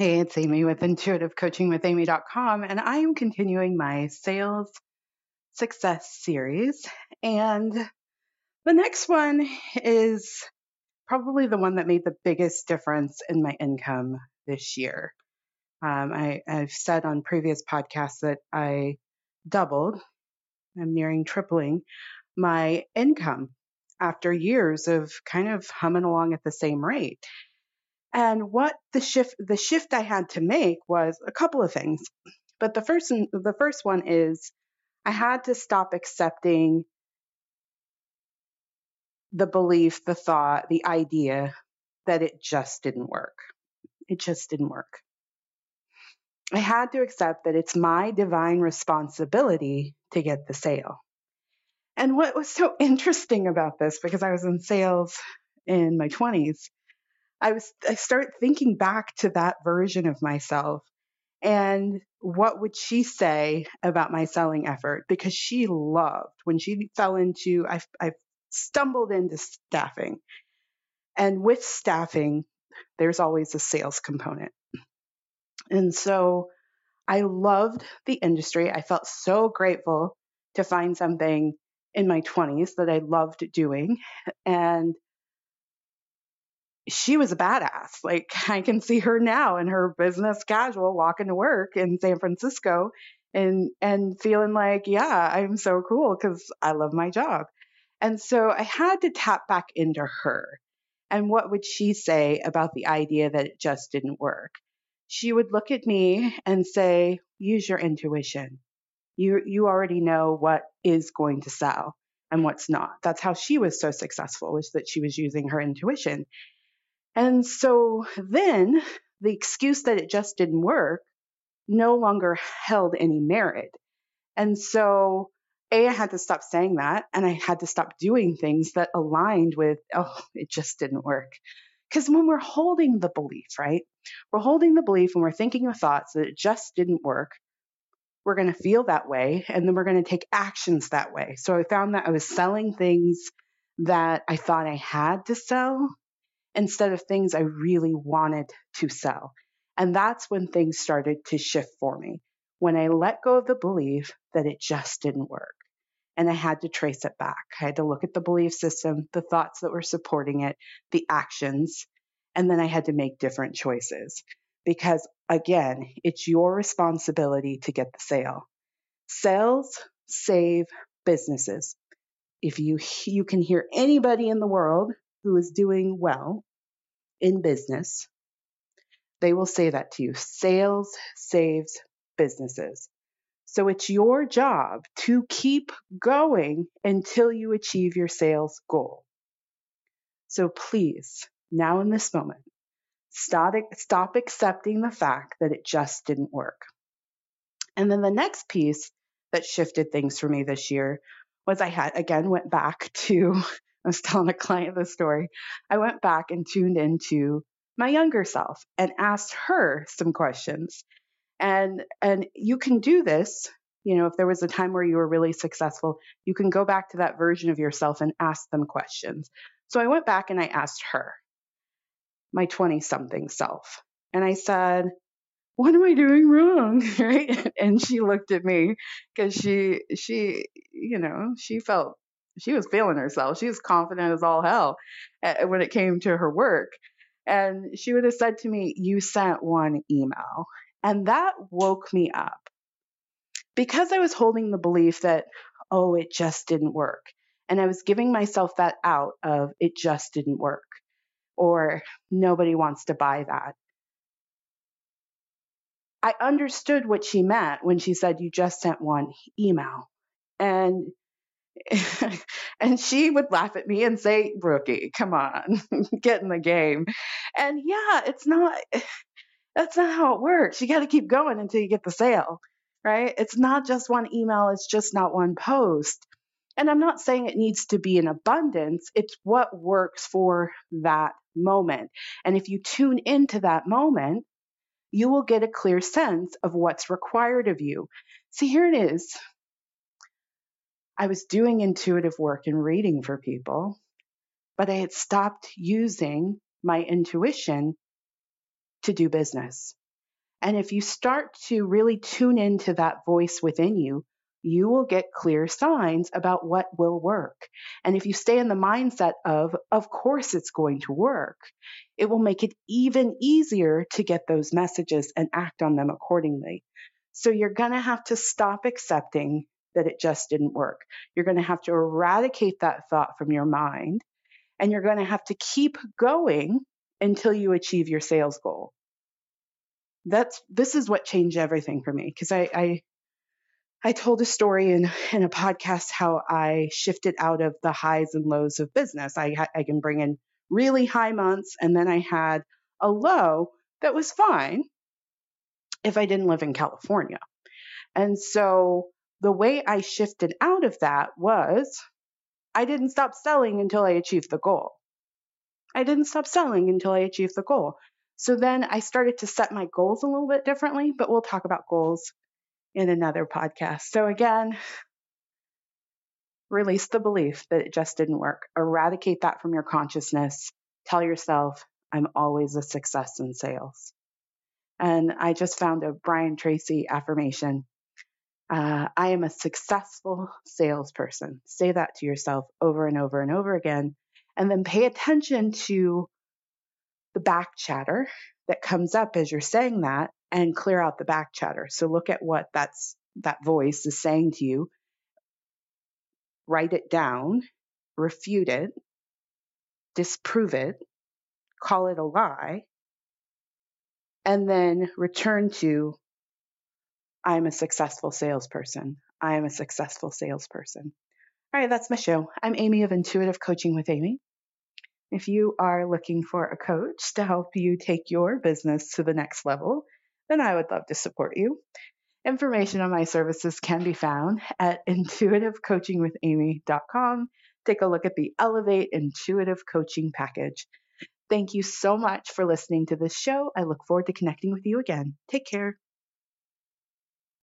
Hey, it's Amy with intuitivecoachingwithamy.com, and I am continuing my sales success series. And the next one is probably the one that made the biggest difference in my income this year. Um, I, I've said on previous podcasts that I doubled, I'm nearing tripling my income after years of kind of humming along at the same rate. And what the shift the shift I had to make was a couple of things. But the first the first one is I had to stop accepting the belief, the thought, the idea that it just didn't work. It just didn't work. I had to accept that it's my divine responsibility to get the sale. And what was so interesting about this, because I was in sales in my 20s, I was I start thinking back to that version of myself and what would she say about my selling effort because she loved when she fell into I I stumbled into staffing. And with staffing there's always a sales component. And so I loved the industry. I felt so grateful to find something in my 20s that I loved doing and she was a badass. Like I can see her now in her business casual walking to work in San Francisco and and feeling like, yeah, I'm so cool cuz I love my job. And so I had to tap back into her. And what would she say about the idea that it just didn't work? She would look at me and say, "Use your intuition. You you already know what is going to sell." and what's not. That's how she was so successful was that she was using her intuition. And so then the excuse that it just didn't work no longer held any merit. And so A, I had to stop saying that and I had to stop doing things that aligned with, oh, it just didn't work. Because when we're holding the belief, right? We're holding the belief and we're thinking of thoughts that it just didn't work. We're going to feel that way and then we're going to take actions that way. So I found that I was selling things that I thought I had to sell instead of things I really wanted to sell. And that's when things started to shift for me. When I let go of the belief that it just didn't work. And I had to trace it back. I had to look at the belief system, the thoughts that were supporting it, the actions, and then I had to make different choices. Because again, it's your responsibility to get the sale. Sales save businesses. If you you can hear anybody in the world who is doing well in business, they will say that to you. Sales saves businesses. So it's your job to keep going until you achieve your sales goal. So please, now in this moment, stop, stop accepting the fact that it just didn't work. And then the next piece that shifted things for me this year was I had again went back to I was telling a client the story. I went back and tuned into my younger self and asked her some questions. And and you can do this, you know, if there was a time where you were really successful, you can go back to that version of yourself and ask them questions. So I went back and I asked her, my 20 something self. And I said, what am I doing wrong? right? And she looked at me because she, she, you know, she felt she was feeling herself. She was confident as all hell uh, when it came to her work. And she would have said to me, You sent one email. And that woke me up because I was holding the belief that, oh, it just didn't work. And I was giving myself that out of it just didn't work or nobody wants to buy that. I understood what she meant when she said, You just sent one email. And and she would laugh at me and say, Rookie, come on, get in the game. And yeah, it's not, that's not how it works. You got to keep going until you get the sale, right? It's not just one email, it's just not one post. And I'm not saying it needs to be in abundance, it's what works for that moment. And if you tune into that moment, you will get a clear sense of what's required of you. See, here it is. I was doing intuitive work and reading for people, but I had stopped using my intuition to do business. And if you start to really tune into that voice within you, you will get clear signs about what will work. And if you stay in the mindset of, of course it's going to work, it will make it even easier to get those messages and act on them accordingly. So you're going to have to stop accepting that it just didn't work. You're going to have to eradicate that thought from your mind and you're going to have to keep going until you achieve your sales goal. That's this is what changed everything for me because I, I I told a story in, in a podcast how I shifted out of the highs and lows of business. I, I can bring in really high months, and then I had a low that was fine if I didn't live in California. And so the way I shifted out of that was I didn't stop selling until I achieved the goal. I didn't stop selling until I achieved the goal. So then I started to set my goals a little bit differently, but we'll talk about goals in another podcast. So, again, release the belief that it just didn't work. Eradicate that from your consciousness. Tell yourself, I'm always a success in sales. And I just found a Brian Tracy affirmation. Uh, I am a successful salesperson. Say that to yourself over and over and over again. And then pay attention to the back chatter that comes up as you're saying that and clear out the back chatter. So look at what that's that voice is saying to you. Write it down, refute it, disprove it, call it a lie, and then return to I'm a successful salesperson. I am a successful salesperson. All right, that's my show. I'm Amy of Intuitive Coaching with Amy. If you are looking for a coach to help you take your business to the next level, then I would love to support you. Information on my services can be found at intuitivecoachingwithamy.com. Take a look at the Elevate Intuitive Coaching Package. Thank you so much for listening to this show. I look forward to connecting with you again. Take care.